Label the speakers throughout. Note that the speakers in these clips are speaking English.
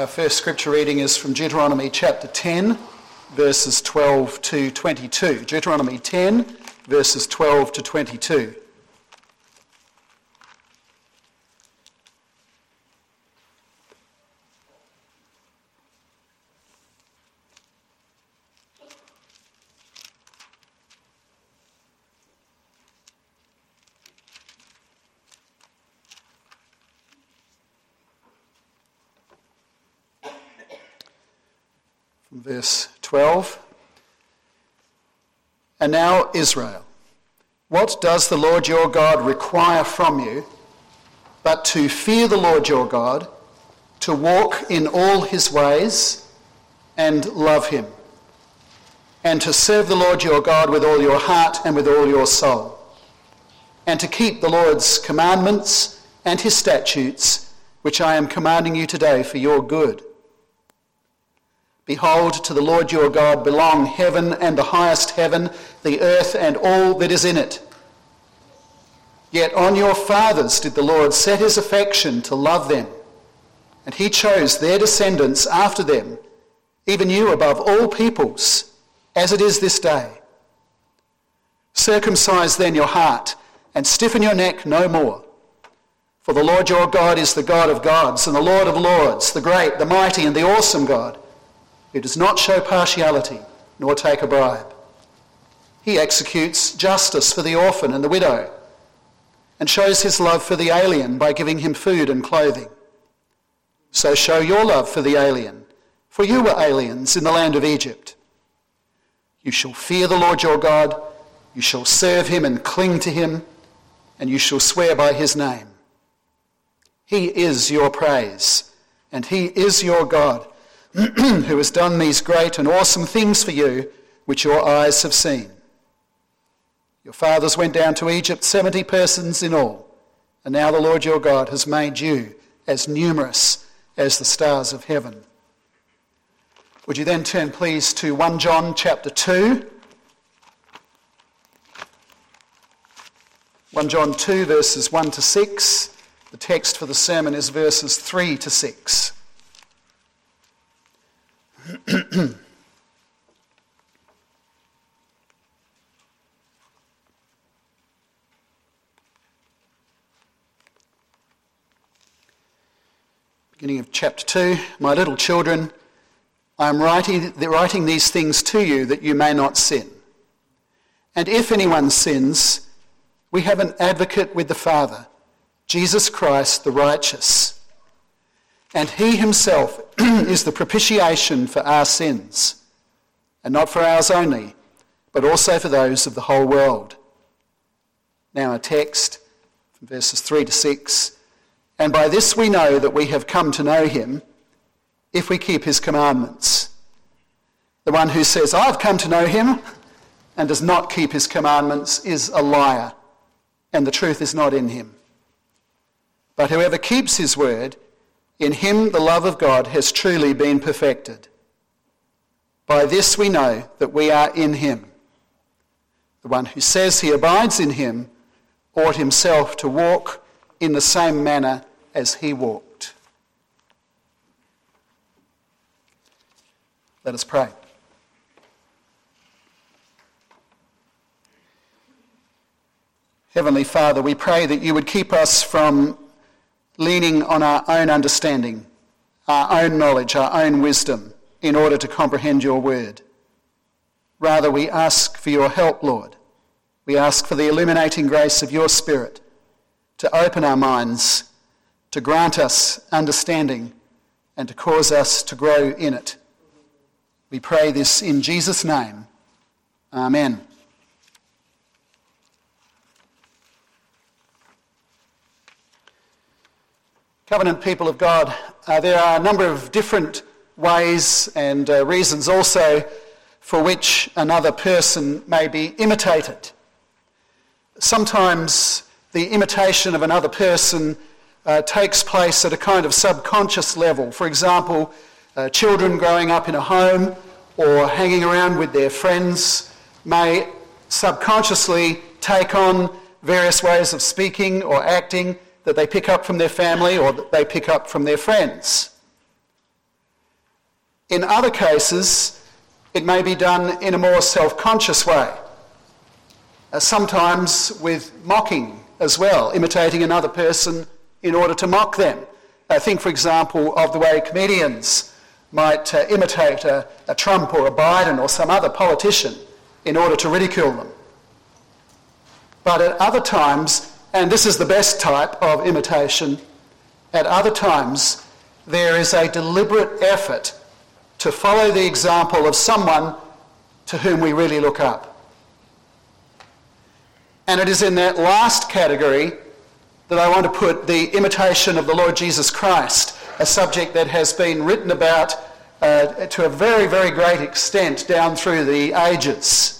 Speaker 1: Our first scripture reading is from Deuteronomy chapter 10, verses 12 to 22. Deuteronomy 10, verses 12 to 22. Verse 12. And now, Israel, what does the Lord your God require from you but to fear the Lord your God, to walk in all his ways, and love him, and to serve the Lord your God with all your heart and with all your soul, and to keep the Lord's commandments and his statutes, which I am commanding you today for your good? Behold, to the Lord your God belong heaven and the highest heaven, the earth and all that is in it. Yet on your fathers did the Lord set his affection to love them, and he chose their descendants after them, even you above all peoples, as it is this day. Circumcise then your heart, and stiffen your neck no more. For the Lord your God is the God of gods, and the Lord of lords, the great, the mighty, and the awesome God who does not show partiality nor take a bribe. He executes justice for the orphan and the widow and shows his love for the alien by giving him food and clothing. So show your love for the alien, for you were aliens in the land of Egypt. You shall fear the Lord your God, you shall serve him and cling to him, and you shall swear by his name. He is your praise, and he is your God who has done these great and awesome things for you, which your eyes have seen. Your fathers went down to Egypt, 70 persons in all, and now the Lord your God has made you as numerous as the stars of heaven. Would you then turn, please, to 1 John chapter 2? 1 John 2, verses 1 to 6. The text for the sermon is verses 3 to 6. Beginning of chapter 2 My little children, I am writing, writing these things to you that you may not sin. And if anyone sins, we have an advocate with the Father, Jesus Christ the righteous. And he himself is the propitiation for our sins, and not for ours only, but also for those of the whole world. Now, a text from verses 3 to 6. And by this we know that we have come to know him if we keep his commandments. The one who says, I've come to know him, and does not keep his commandments is a liar, and the truth is not in him. But whoever keeps his word, in him the love of God has truly been perfected. By this we know that we are in him. The one who says he abides in him ought himself to walk in the same manner as he walked. Let us pray. Heavenly Father, we pray that you would keep us from leaning on our own understanding, our own knowledge, our own wisdom in order to comprehend your word. Rather, we ask for your help, Lord. We ask for the illuminating grace of your Spirit to open our minds, to grant us understanding, and to cause us to grow in it. We pray this in Jesus' name. Amen. Covenant people of God, uh, there are a number of different ways and uh, reasons also for which another person may be imitated. Sometimes the imitation of another person uh, takes place at a kind of subconscious level. For example, uh, children growing up in a home or hanging around with their friends may subconsciously take on various ways of speaking or acting that they pick up from their family or that they pick up from their friends. In other cases, it may be done in a more self conscious way, uh, sometimes with mocking as well, imitating another person in order to mock them. Uh, think, for example, of the way comedians might uh, imitate a, a Trump or a Biden or some other politician in order to ridicule them. But at other times, and this is the best type of imitation, at other times there is a deliberate effort to follow the example of someone to whom we really look up. And it is in that last category that I want to put the imitation of the Lord Jesus Christ, a subject that has been written about uh, to a very, very great extent down through the ages.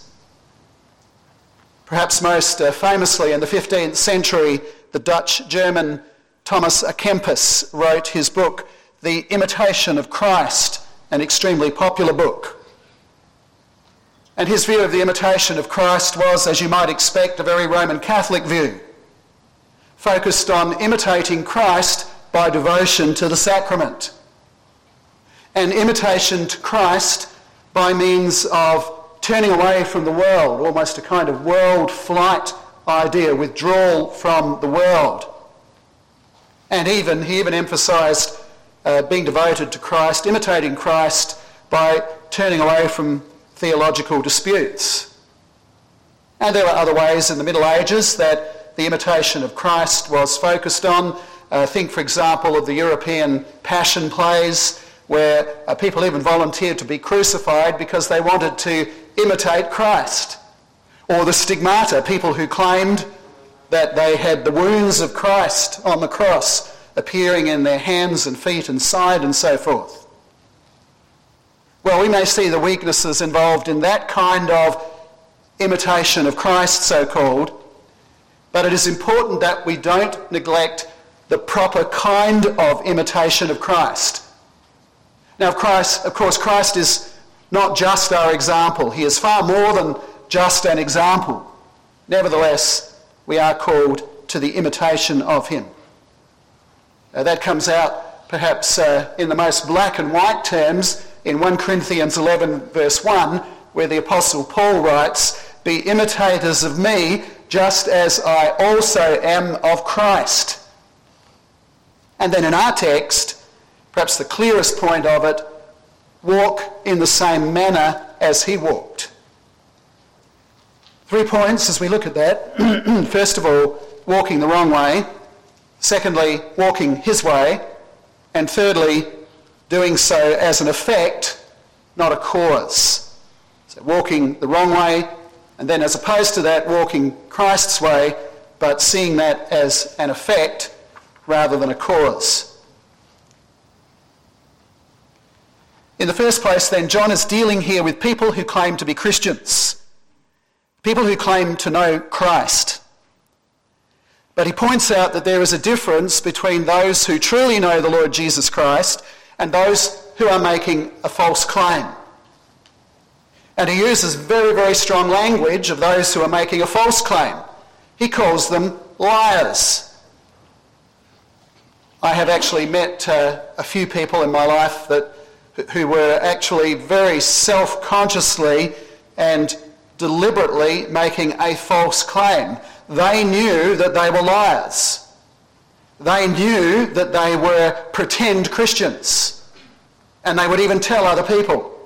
Speaker 1: Perhaps most uh, famously in the 15th century, the Dutch German Thomas à Kempis wrote his book, The Imitation of Christ, an extremely popular book. And his view of the imitation of Christ was, as you might expect, a very Roman Catholic view focused on imitating Christ by devotion to the sacrament, and imitation to Christ by means of turning away from the world, almost a kind of world flight idea, withdrawal from the world. And even, he even emphasised uh, being devoted to Christ, imitating Christ by turning away from theological disputes. And there were other ways in the Middle Ages that the imitation of Christ was focused on. Uh, think, for example, of the European Passion plays, where uh, people even volunteered to be crucified because they wanted to imitate Christ. Or the stigmata, people who claimed that they had the wounds of Christ on the cross appearing in their hands and feet and side and so forth. Well, we may see the weaknesses involved in that kind of imitation of Christ, so called, but it is important that we don't neglect the proper kind of imitation of Christ. Now, of, Christ, of course, Christ is not just our example. He is far more than just an example. Nevertheless, we are called to the imitation of him. Uh, that comes out perhaps uh, in the most black and white terms in 1 Corinthians 11, verse 1, where the Apostle Paul writes, Be imitators of me just as I also am of Christ. And then in our text, perhaps the clearest point of it, walk in the same manner as he walked. Three points as we look at that. First of all, walking the wrong way. Secondly, walking his way. And thirdly, doing so as an effect, not a cause. So walking the wrong way, and then, as opposed to that, walking Christ's way, but seeing that as an effect rather than a cause. In the first place, then, John is dealing here with people who claim to be Christians, people who claim to know Christ. But he points out that there is a difference between those who truly know the Lord Jesus Christ and those who are making a false claim. And he uses very, very strong language of those who are making a false claim. He calls them liars. I have actually met uh, a few people in my life that, who were actually very self consciously and deliberately making a false claim. They knew that they were liars. They knew that they were pretend Christians. And they would even tell other people.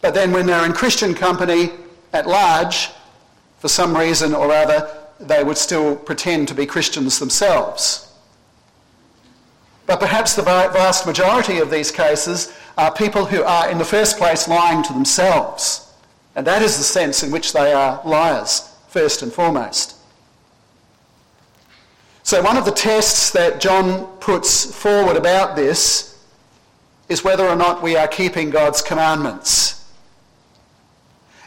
Speaker 1: But then when they're in Christian company at large, for some reason or other, they would still pretend to be Christians themselves. But perhaps the vast majority of these cases are people who are, in the first place, lying to themselves. And that is the sense in which they are liars, first and foremost. So, one of the tests that John puts forward about this is whether or not we are keeping God's commandments.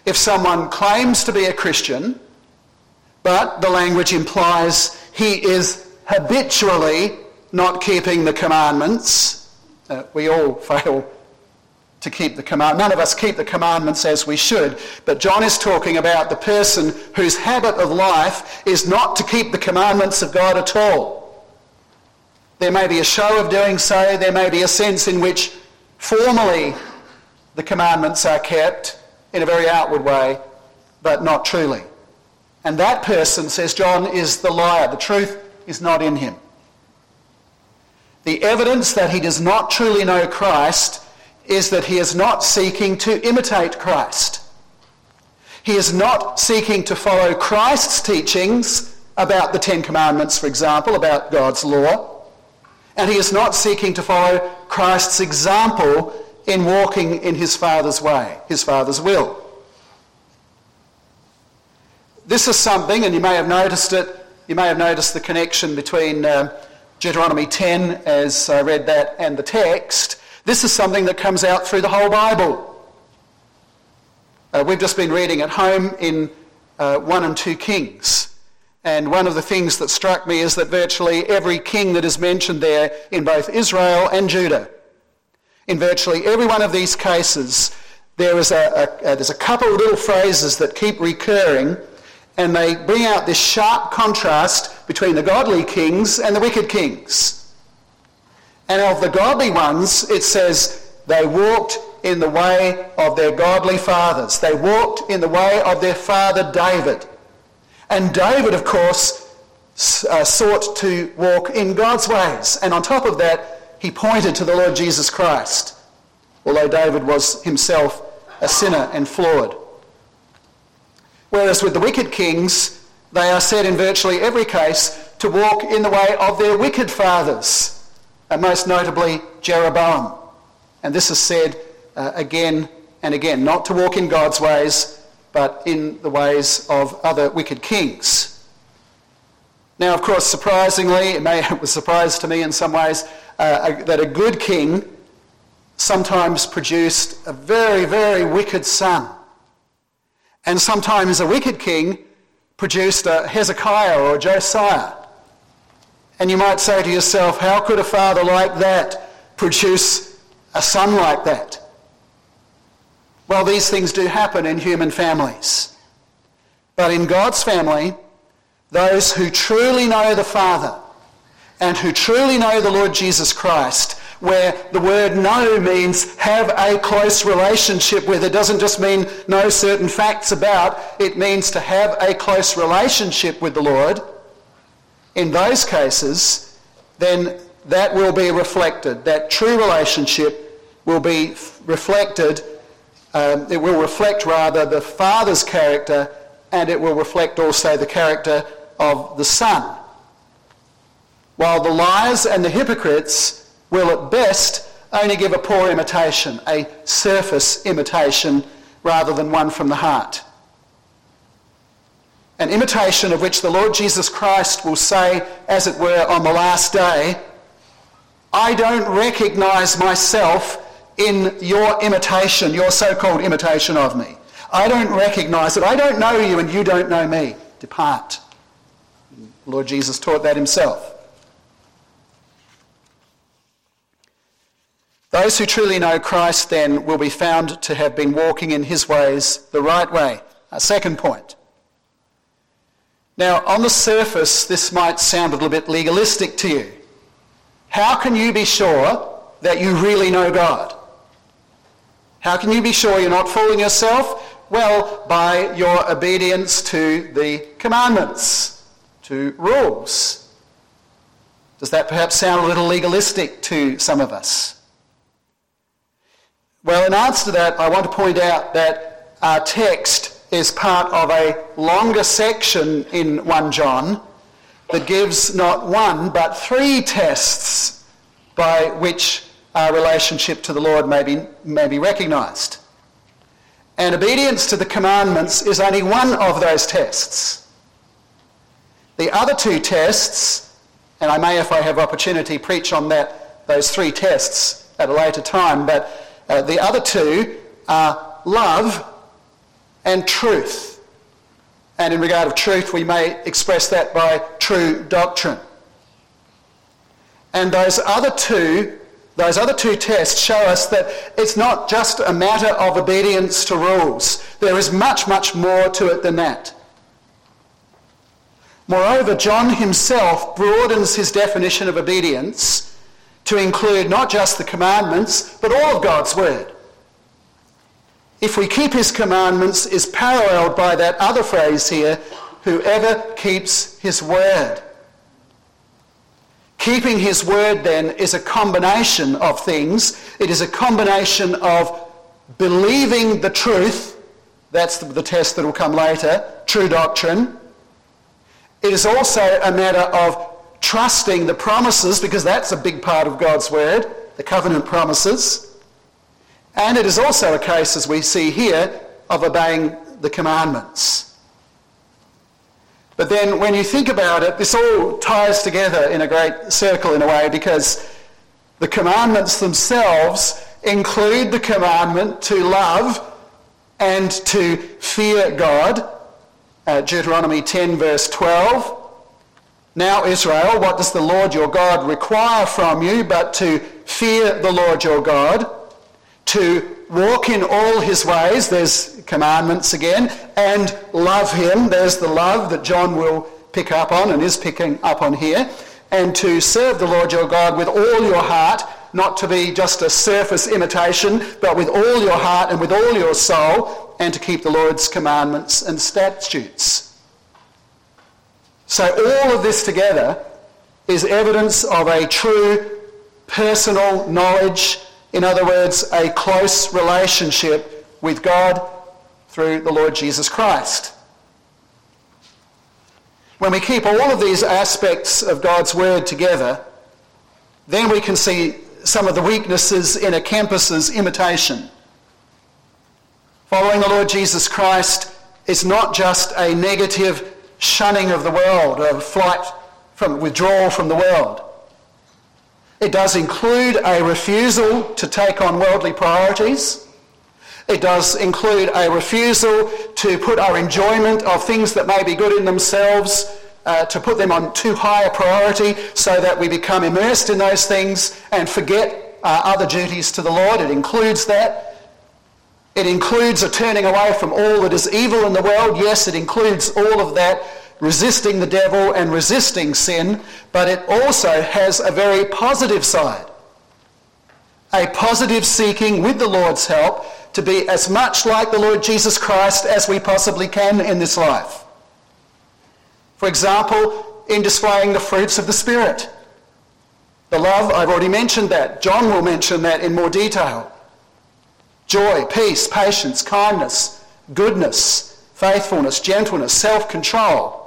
Speaker 1: If someone claims to be a Christian, but the language implies he is habitually not keeping the commandments, uh, we all fail to keep the command. None of us keep the commandments as we should. But John is talking about the person whose habit of life is not to keep the commandments of God at all. There may be a show of doing so. There may be a sense in which formally the commandments are kept in a very outward way, but not truly. And that person, says John, is the liar. The truth is not in him. The evidence that he does not truly know Christ is that he is not seeking to imitate Christ. He is not seeking to follow Christ's teachings about the Ten Commandments, for example, about God's law. And he is not seeking to follow Christ's example in walking in his Father's way, his Father's will. This is something, and you may have noticed it, you may have noticed the connection between uh, Deuteronomy 10, as I read that, and the text. This is something that comes out through the whole Bible. Uh, we've just been reading at home in uh, 1 and 2 Kings. And one of the things that struck me is that virtually every king that is mentioned there in both Israel and Judah, in virtually every one of these cases, there is a, a, a, there's a couple of little phrases that keep recurring, and they bring out this sharp contrast between the godly kings and the wicked kings. And of the godly ones, it says they walked in the way of their godly fathers. They walked in the way of their father David. And David, of course, uh, sought to walk in God's ways. And on top of that, he pointed to the Lord Jesus Christ, although David was himself a sinner and flawed. Whereas with the wicked kings, they are said in virtually every case to walk in the way of their wicked fathers, and most notably Jeroboam. And this is said uh, again and again, not to walk in God's ways, but in the ways of other wicked kings. Now, of course, surprisingly, it may it was a surprise to me in some ways uh, that a good king sometimes produced a very, very wicked son. And sometimes a wicked king produced a Hezekiah or a Josiah. And you might say to yourself, how could a father like that produce a son like that? Well, these things do happen in human families. But in God's family, those who truly know the Father and who truly know the Lord Jesus Christ, where the word know means have a close relationship with. It doesn't just mean know certain facts about, it means to have a close relationship with the Lord. In those cases, then that will be reflected. That true relationship will be reflected um, it will reflect rather the Father's character and it will reflect also the character of the Son. While the liars and the hypocrites will at best only give a poor imitation, a surface imitation, rather than one from the heart. An imitation of which the Lord Jesus Christ will say, as it were, on the last day, I don't recognize myself in your imitation, your so called imitation of me. I don't recognize it. I don't know you, and you don't know me. Depart. Lord Jesus taught that himself. Those who truly know Christ then will be found to have been walking in his ways the right way. A second point. Now, on the surface, this might sound a little bit legalistic to you. How can you be sure that you really know God? How can you be sure you're not fooling yourself? Well, by your obedience to the commandments, to rules. Does that perhaps sound a little legalistic to some of us? Well, in answer to that, I want to point out that our text is part of a longer section in 1 John that gives not one but three tests by which our relationship to the Lord may be, may be recognised. And obedience to the commandments is only one of those tests. The other two tests, and I may, if I have opportunity, preach on that, those three tests at a later time, but uh, the other two are love and truth. And in regard of truth, we may express that by true doctrine. And those other two those other two tests show us that it's not just a matter of obedience to rules. There is much, much more to it than that. Moreover, John himself broadens his definition of obedience to include not just the commandments, but all of God's word. if we keep his commandments, is paralleled by that other phrase here, whoever keeps his word. Keeping his word then is a combination of things. It is a combination of believing the truth, that's the, test that will come later, true doctrine. It is also a matter of trusting the promises, because that's a big part of God's word, the covenant promises. And it is also a case, as we see here, of obeying the commandments. But then when you think about it, this all ties together in a great circle in a way because the commandments themselves include the commandment to love and to fear God. Uh, Deuteronomy 10 verse 12. Now Israel, what does the Lord your God require from you but to fear the Lord your God, to walk in all his ways, there's commandments again, and love him, there's the love that John will pick up on and is picking up on here, and to serve the Lord your God with all your heart, not to be just a surface imitation, but with all your heart and with all your soul, and to keep the Lord's commandments and statutes. So all of this together is evidence of a true personal knowledge in other words, a close relationship with God through the Lord Jesus Christ. When we keep all of these aspects of God's Word together, then we can see some of the weaknesses in à Kempis's imitation. Following the Lord Jesus Christ is not just a negative shunning of the world, a flight from withdrawal from the world. It does include a refusal to take on worldly priorities. It does include a refusal to put our enjoyment of things that may be good in themselves, uh, to put them on too high a priority so that we become immersed in those things and forget uh, other duties to the Lord. It includes that. It includes a turning away from all that is evil in the world. Yes, it includes all of that resisting the devil and resisting sin, but it also has a very positive side. A positive seeking with the Lord's help to be as much like the Lord Jesus Christ as we possibly can in this life. For example, in displaying the fruits of the Spirit. The love, I've already mentioned that. John will mention that in more detail. Joy, peace, patience, kindness, goodness, faithfulness, gentleness, self-control.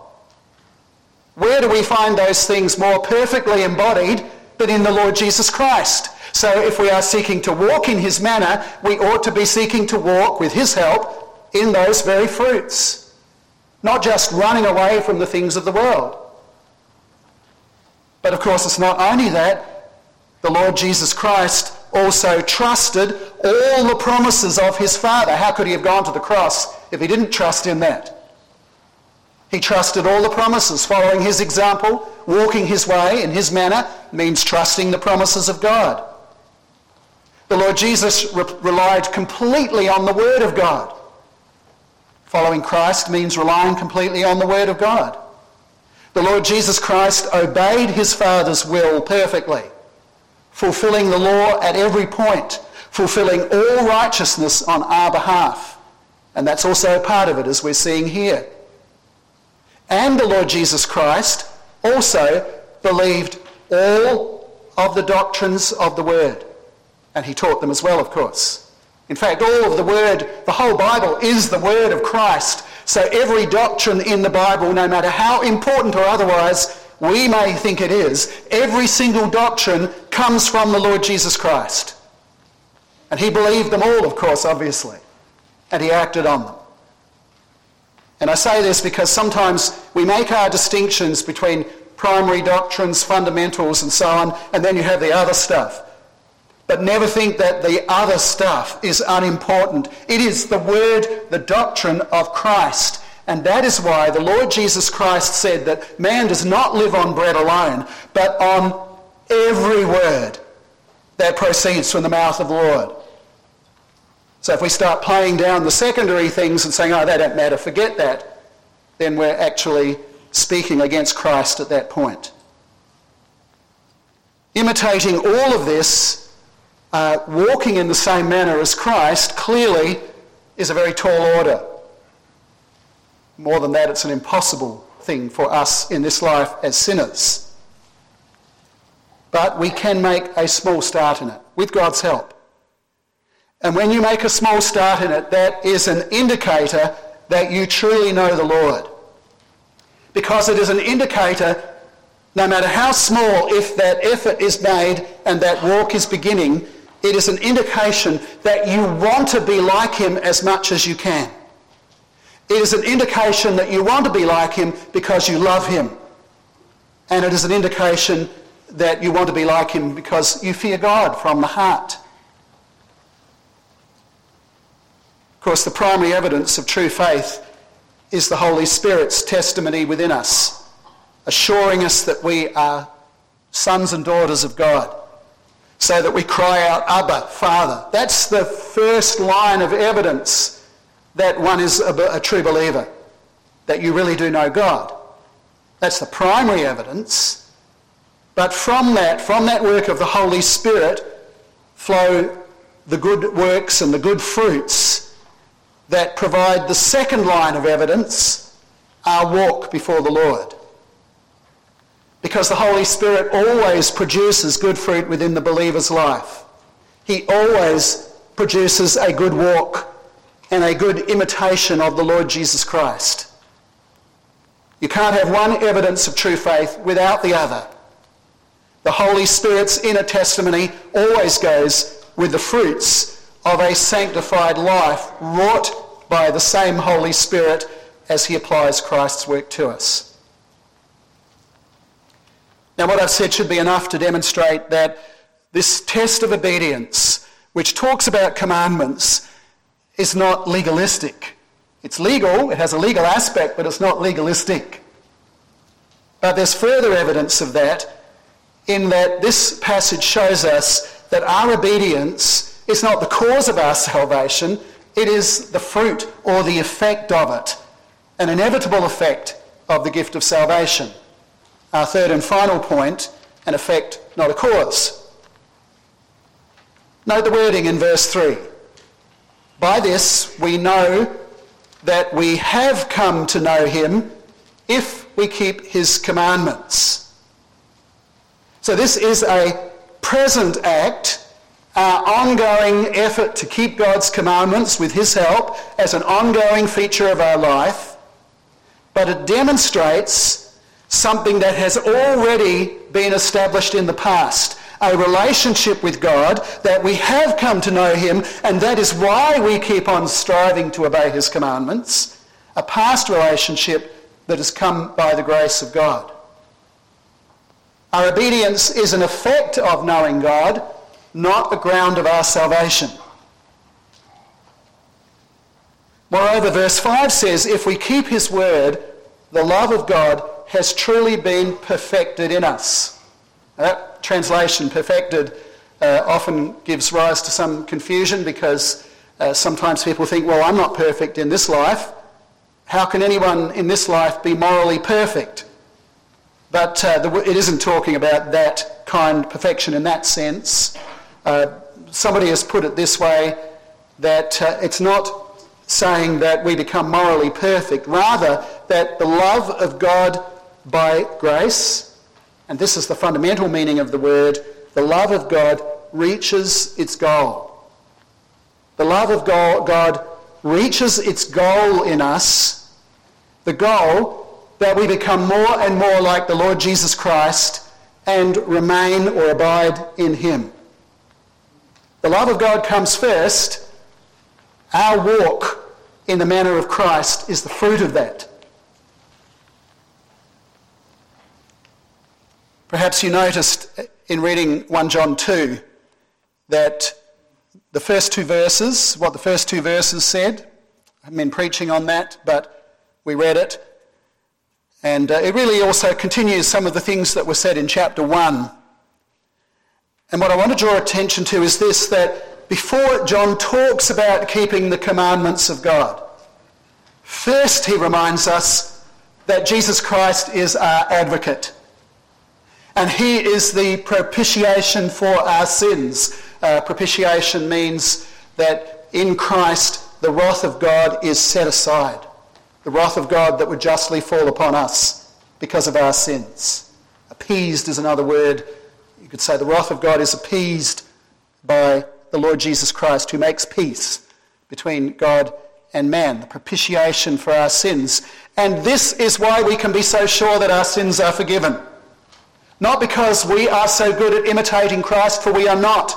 Speaker 1: Where do we find those things more perfectly embodied than in the Lord Jesus Christ? So if we are seeking to walk in his manner, we ought to be seeking to walk with his help in those very fruits. Not just running away from the things of the world. But of course, it's not only that. The Lord Jesus Christ also trusted all the promises of his Father. How could he have gone to the cross if he didn't trust in that? He trusted all the promises, following his example, walking his way in his manner means trusting the promises of God. The Lord Jesus re- relied completely on the Word of God. Following Christ means relying completely on the Word of God. The Lord Jesus Christ obeyed his Father's will perfectly, fulfilling the law at every point, fulfilling all righteousness on our behalf. And that's also a part of it, as we're seeing here and the Lord Jesus Christ also believed all of the doctrines of the Word. And he taught them as well, of course. In fact, all of the Word, the whole Bible is the Word of Christ. So every doctrine in the Bible, no matter how important or otherwise we may think it is, every single doctrine comes from the Lord Jesus Christ. And he believed them all, of course, obviously. And he acted on them. And I say this because sometimes we make our distinctions between primary doctrines, fundamentals, and so on, and then you have the other stuff. But never think that the other stuff is unimportant. It is the word, the doctrine of Christ. And that is why the Lord Jesus Christ said that man does not live on bread alone, but on every word that proceeds from the mouth of the Lord. So if we start playing down the secondary things and saying, oh, they don't matter, forget that, then we're actually speaking against Christ at that point. Imitating all of this, uh, walking in the same manner as Christ, clearly is a very tall order. More than that, it's an impossible thing for us in this life as sinners. But we can make a small start in it with God's help. And when you make a small start in it, that is an indicator that you truly know the Lord. Because it is an indicator, no matter how small, if that effort is made and that walk is beginning, it is an indication that you want to be like him as much as you can. It is an indication that you want to be like him because you love him. And it is an indication that you want to be like him because you fear God from the heart. Of course, the primary evidence of true faith is the Holy Spirit's testimony within us, assuring us that we are sons and daughters of God, so that we cry out, Abba, Father. That's the first line of evidence that one is a, a true believer, that you really do know God. That's the primary evidence. But from that, from that work of the Holy Spirit, flow the good works and the good fruits that provide the second line of evidence, our walk before the Lord. Because the Holy Spirit always produces good fruit within the believer's life. He always produces a good walk and a good imitation of the Lord Jesus Christ. You can't have one evidence of true faith without the other. The Holy Spirit's inner testimony always goes with the fruits of a sanctified life wrought by the same Holy Spirit as he applies Christ's work to us. Now, what I've said should be enough to demonstrate that this test of obedience, which talks about commandments, is not legalistic. It's legal, it has a legal aspect, but it's not legalistic. But there's further evidence of that in that this passage shows us that our obedience it's not the cause of our salvation, it is the fruit or the effect of it, an inevitable effect of the gift of salvation. Our third and final point an effect, not a cause. Note the wording in verse 3. By this we know that we have come to know him if we keep his commandments. So this is a present act our ongoing effort to keep God's commandments with His help as an ongoing feature of our life, but it demonstrates something that has already been established in the past. A relationship with God that we have come to know Him, and that is why we keep on striving to obey His commandments. A past relationship that has come by the grace of God. Our obedience is an effect of knowing God, not the ground of our salvation. Moreover, verse 5 says, If we keep his word, the love of God has truly been perfected in us. That translation, perfected, uh, often gives rise to some confusion because uh, sometimes people think, well, I'm not perfect in this life. How can anyone in this life be morally perfect? But uh, the, it isn't talking about that kind perfection in that sense. Uh, somebody has put it this way that uh, it's not saying that we become morally perfect, rather, that the love of God by grace, and this is the fundamental meaning of the word, the love of God reaches its goal. The love of God reaches its goal in us, the goal that we become more and more like the Lord Jesus Christ and remain or abide in Him. The love of God comes first. Our walk in the manner of Christ is the fruit of that. Perhaps you noticed in reading 1 John 2 that the first two verses, what the first two verses said, I've been preaching on that, but we read it. And uh, it really also continues some of the things that were said in chapter 1 and what I want to draw attention to is this that before John talks about keeping the commandments of God, first he reminds us that Jesus Christ is our advocate. And he is the propitiation for our sins. Uh, propitiation means that in Christ the wrath of God is set aside. The wrath of God that would justly fall upon us because of our sins. Appeased is another word. You could say the wrath of God is appeased by the Lord Jesus Christ, who makes peace between God and man, the propitiation for our sins. And this is why we can be so sure that our sins are forgiven. Not because we are so good at imitating Christ, for we are not.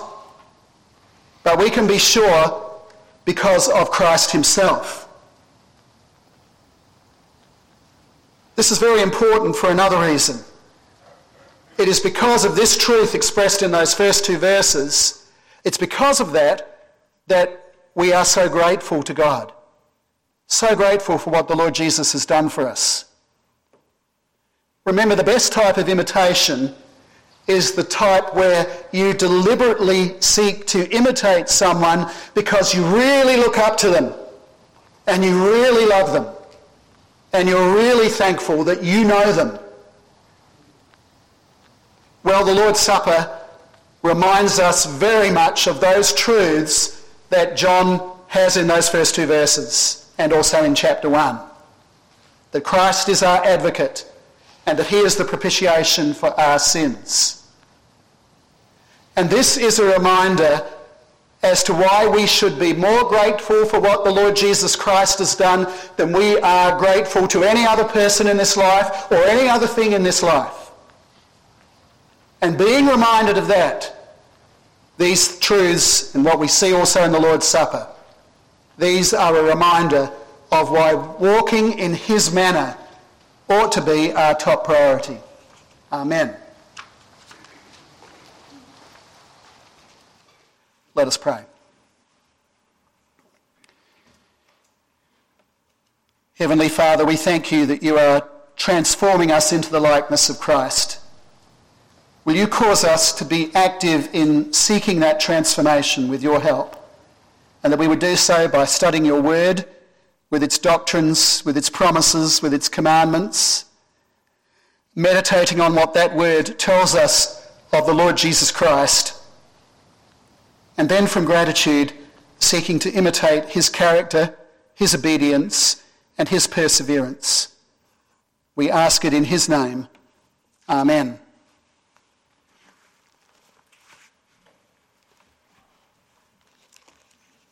Speaker 1: But we can be sure because of Christ himself. This is very important for another reason. It is because of this truth expressed in those first two verses, it's because of that that we are so grateful to God. So grateful for what the Lord Jesus has done for us. Remember, the best type of imitation is the type where you deliberately seek to imitate someone because you really look up to them and you really love them and you're really thankful that you know them. Well, the Lord's Supper reminds us very much of those truths that John has in those first two verses and also in chapter 1. That Christ is our advocate and that he is the propitiation for our sins. And this is a reminder as to why we should be more grateful for what the Lord Jesus Christ has done than we are grateful to any other person in this life or any other thing in this life. And being reminded of that, these truths and what we see also in the Lord's Supper, these are a reminder of why walking in his manner ought to be our top priority. Amen. Let us pray. Heavenly Father, we thank you that you are transforming us into the likeness of Christ. Will you cause us to be active in seeking that transformation with your help? And that we would do so by studying your word with its doctrines, with its promises, with its commandments, meditating on what that word tells us of the Lord Jesus Christ, and then from gratitude, seeking to imitate his character, his obedience, and his perseverance. We ask it in his name. Amen.